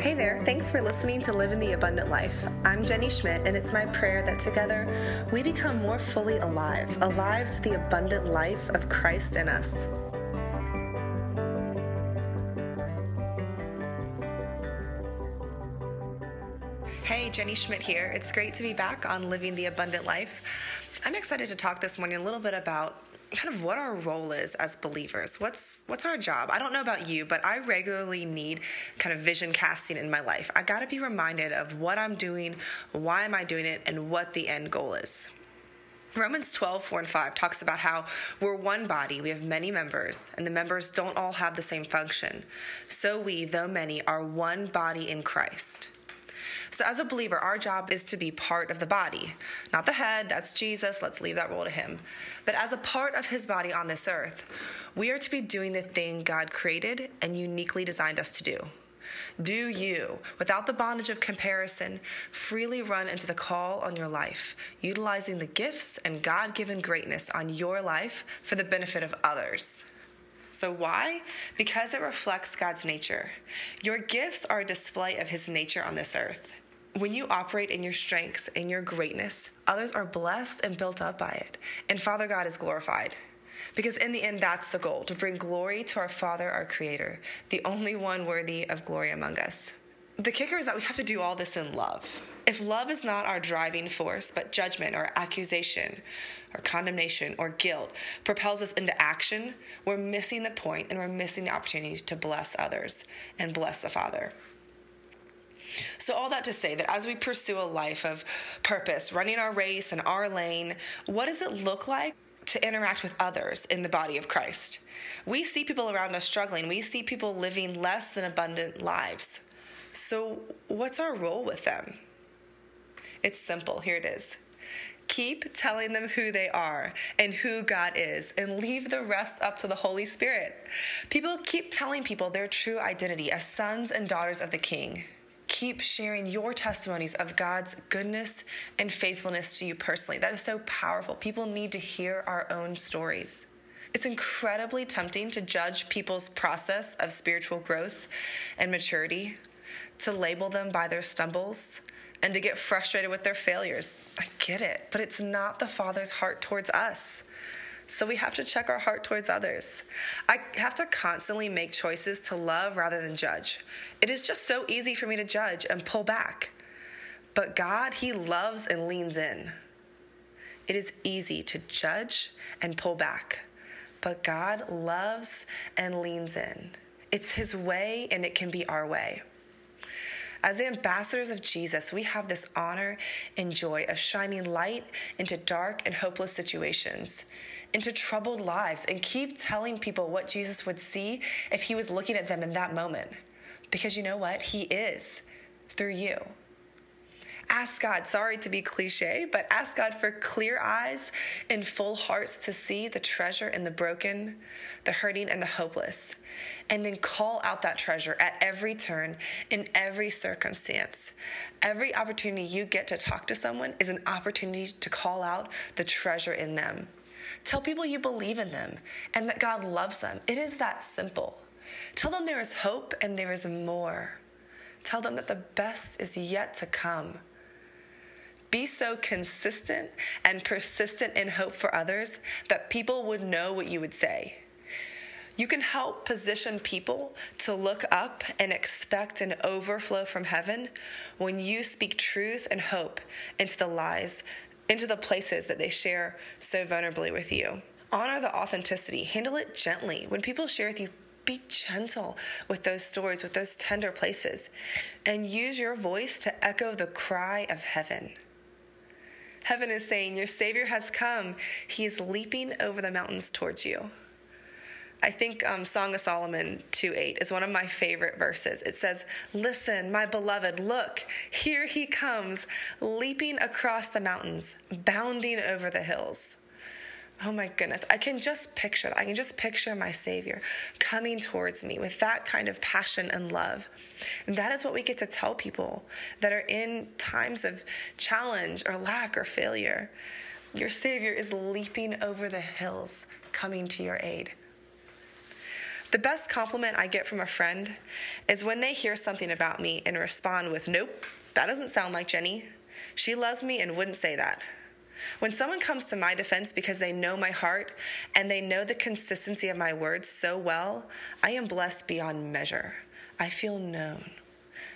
Hey there, thanks for listening to Living the Abundant Life. I'm Jenny Schmidt, and it's my prayer that together we become more fully alive, alive to the abundant life of Christ in us. Hey, Jenny Schmidt here. It's great to be back on Living the Abundant Life. I'm excited to talk this morning a little bit about kind of what our role is as believers. What's what's our job? I don't know about you, but I regularly need kind of vision casting in my life. I got to be reminded of what I'm doing, why am I doing it, and what the end goal is. Romans 12, 4 and 5 talks about how we're one body, we have many members, and the members don't all have the same function. So we, though many, are one body in Christ. So, as a believer, our job is to be part of the body. Not the head, that's Jesus, let's leave that role to him. But as a part of his body on this earth, we are to be doing the thing God created and uniquely designed us to do. Do you, without the bondage of comparison, freely run into the call on your life, utilizing the gifts and God given greatness on your life for the benefit of others? So, why? Because it reflects God's nature. Your gifts are a display of His nature on this earth. When you operate in your strengths and your greatness, others are blessed and built up by it, and Father God is glorified. Because in the end, that's the goal to bring glory to our Father, our Creator, the only one worthy of glory among us. The kicker is that we have to do all this in love. If love is not our driving force, but judgment or accusation or condemnation or guilt propels us into action, we're missing the point and we're missing the opportunity to bless others and bless the Father. So, all that to say that as we pursue a life of purpose, running our race and our lane, what does it look like to interact with others in the body of Christ? We see people around us struggling, we see people living less than abundant lives. So, what's our role with them? It's simple. Here it is. Keep telling them who they are and who God is, and leave the rest up to the Holy Spirit. People keep telling people their true identity as sons and daughters of the King keep sharing your testimonies of God's goodness and faithfulness to you personally. That is so powerful. People need to hear our own stories. It's incredibly tempting to judge people's process of spiritual growth and maturity, to label them by their stumbles, and to get frustrated with their failures. I get it, but it's not the Father's heart towards us. So we have to check our heart towards others. I have to constantly make choices to love rather than judge. It is just so easy for me to judge and pull back. But God, He loves and leans in. It is easy to judge and pull back. But God loves and leans in. It's His way, and it can be our way. As the ambassadors of Jesus, we have this honor and joy of shining light into dark and hopeless situations into troubled lives and keep telling people what Jesus would see if he was looking at them in that moment. Because you know what? He is through you. Ask God, sorry to be cliche, but ask God for clear eyes and full hearts to see the treasure in the broken, the hurting, and the hopeless. And then call out that treasure at every turn, in every circumstance. Every opportunity you get to talk to someone is an opportunity to call out the treasure in them. Tell people you believe in them and that God loves them. It is that simple. Tell them there is hope and there is more. Tell them that the best is yet to come. Be so consistent and persistent in hope for others that people would know what you would say. You can help position people to look up and expect an overflow from heaven when you speak truth and hope into the lies into the places that they share so vulnerably with you. Honor the authenticity, handle it gently. When people share with you, be gentle with those stories, with those tender places, and use your voice to echo the cry of heaven. Heaven is saying, Your Savior has come. He is leaping over the mountains towards you. I think um, Song of Solomon 2 8 is one of my favorite verses. It says, Listen, my beloved, look, here he comes, leaping across the mountains, bounding over the hills. Oh my goodness, I can just picture that. I can just picture my Savior coming towards me with that kind of passion and love. And that is what we get to tell people that are in times of challenge or lack or failure. Your Savior is leaping over the hills, coming to your aid. The best compliment I get from a friend is when they hear something about me and respond with, Nope, that doesn't sound like Jenny. She loves me and wouldn't say that. When someone comes to my defense because they know my heart and they know the consistency of my words so well, I am blessed beyond measure. I feel known.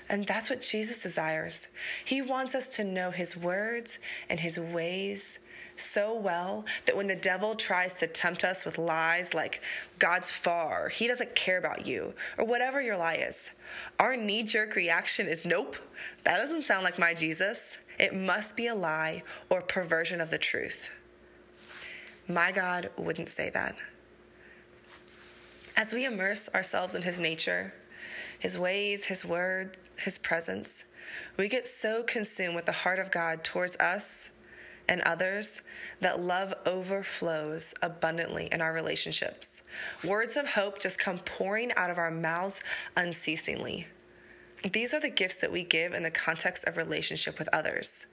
And that's what Jesus desires. He wants us to know his words and his ways so well that when the devil tries to tempt us with lies like God's far, he doesn't care about you, or whatever your lie is, our knee jerk reaction is nope, that doesn't sound like my Jesus. It must be a lie or perversion of the truth. My God wouldn't say that. As we immerse ourselves in His nature, His ways, His word, His presence, we get so consumed with the heart of God towards us and others that love overflows abundantly in our relationships. Words of hope just come pouring out of our mouths unceasingly. These are the gifts that we give in the context of relationship with others,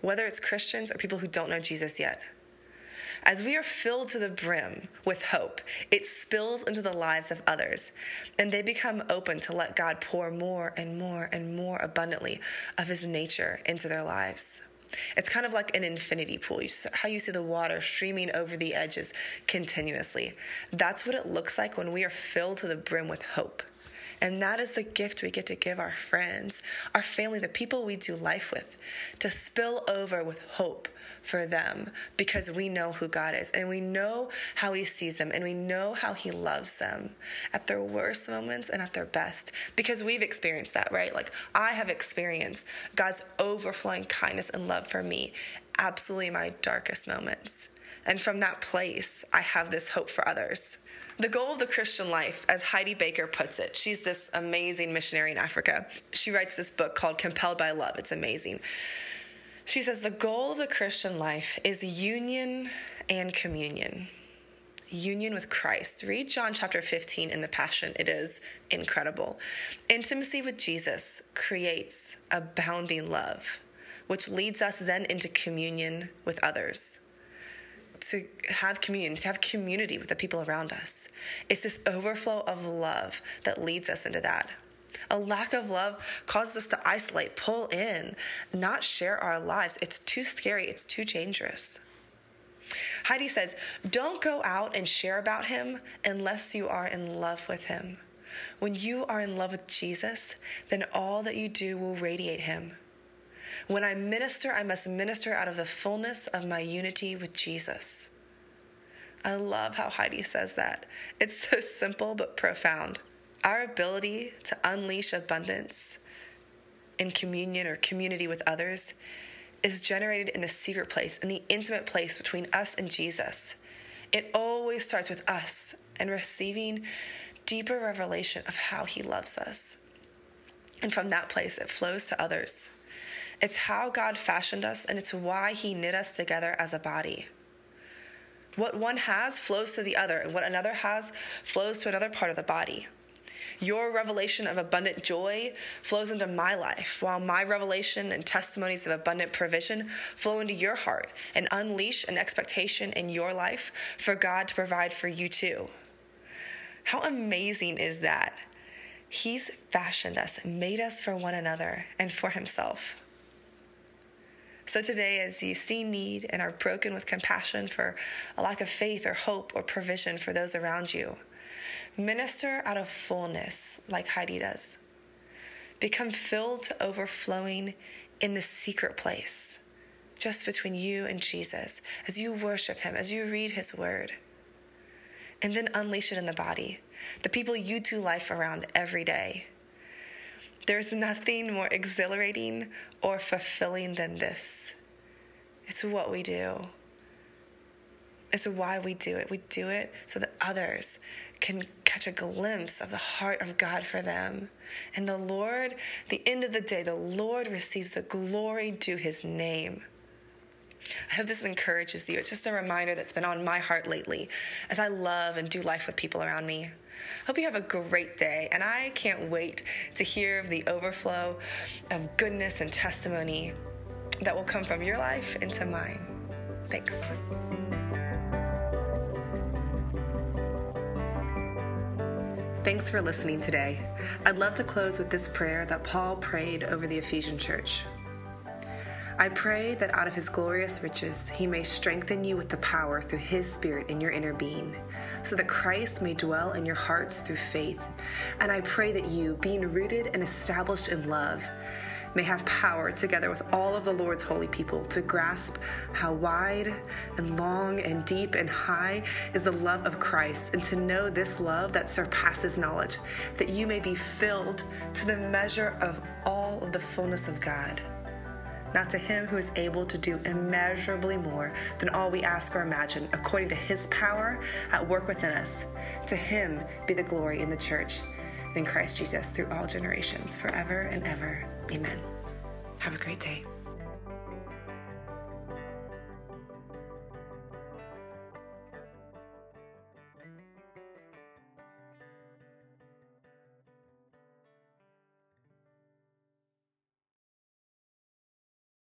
whether it's Christians or people who don't know Jesus yet. As we are filled to the brim with hope, it spills into the lives of others, and they become open to let God pour more and more and more abundantly of His nature into their lives. It's kind of like an infinity pool, how you see the water streaming over the edges continuously. That's what it looks like when we are filled to the brim with hope. And that is the gift we get to give our friends, our family, the people we do life with, to spill over with hope for them because we know who God is and we know how He sees them and we know how He loves them at their worst moments and at their best because we've experienced that, right? Like I have experienced God's overflowing kindness and love for me, absolutely my darkest moments. And from that place, I have this hope for others. The goal of the Christian life, as Heidi Baker puts it, she's this amazing missionary in Africa. She writes this book called Compelled by Love. It's amazing. She says the goal of the Christian life is union and communion. Union with Christ. Read John chapter 15 in the Passion. It is incredible. Intimacy with Jesus creates abounding love, which leads us then into communion with others to have communion, to have community with the people around us. It's this overflow of love that leads us into that. A lack of love causes us to isolate, pull in, not share our lives. It's too scary, it's too dangerous. Heidi says, Don't go out and share about him unless you are in love with him. When you are in love with Jesus, then all that you do will radiate him. When I minister, I must minister out of the fullness of my unity with Jesus. I love how Heidi says that. It's so simple but profound. Our ability to unleash abundance in communion or community with others is generated in the secret place, in the intimate place between us and Jesus. It always starts with us and receiving deeper revelation of how he loves us. And from that place, it flows to others. It's how God fashioned us, and it's why He knit us together as a body. What one has flows to the other, and what another has flows to another part of the body. Your revelation of abundant joy flows into my life, while my revelation and testimonies of abundant provision flow into your heart and unleash an expectation in your life for God to provide for you too. How amazing is that? He's fashioned us, made us for one another and for Himself. So today, as you see need and are broken with compassion for a lack of faith or hope or provision for those around you, minister out of fullness like Heidi does. Become filled to overflowing in the secret place, just between you and Jesus, as you worship Him, as you read His word. And then unleash it in the body, the people you do life around every day there's nothing more exhilarating or fulfilling than this. It's what we do. It's why we do it. We do it so that others can catch a glimpse of the heart of God for them. And the Lord, the end of the day, the Lord receives the glory due his name. I hope this encourages you. It's just a reminder that's been on my heart lately as I love and do life with people around me. Hope you have a great day, and I can't wait to hear of the overflow of goodness and testimony that will come from your life into mine. Thanks. Thanks for listening today. I'd love to close with this prayer that Paul prayed over the Ephesian church. I pray that out of his glorious riches he may strengthen you with the power through his Spirit in your inner being, so that Christ may dwell in your hearts through faith. And I pray that you, being rooted and established in love, may have power together with all of the Lord's holy people to grasp how wide and long and deep and high is the love of Christ, and to know this love that surpasses knowledge, that you may be filled to the measure of all of the fullness of God. Now, to him who is able to do immeasurably more than all we ask or imagine, according to his power at work within us, to him be the glory in the church in Christ Jesus through all generations, forever and ever. Amen. Have a great day.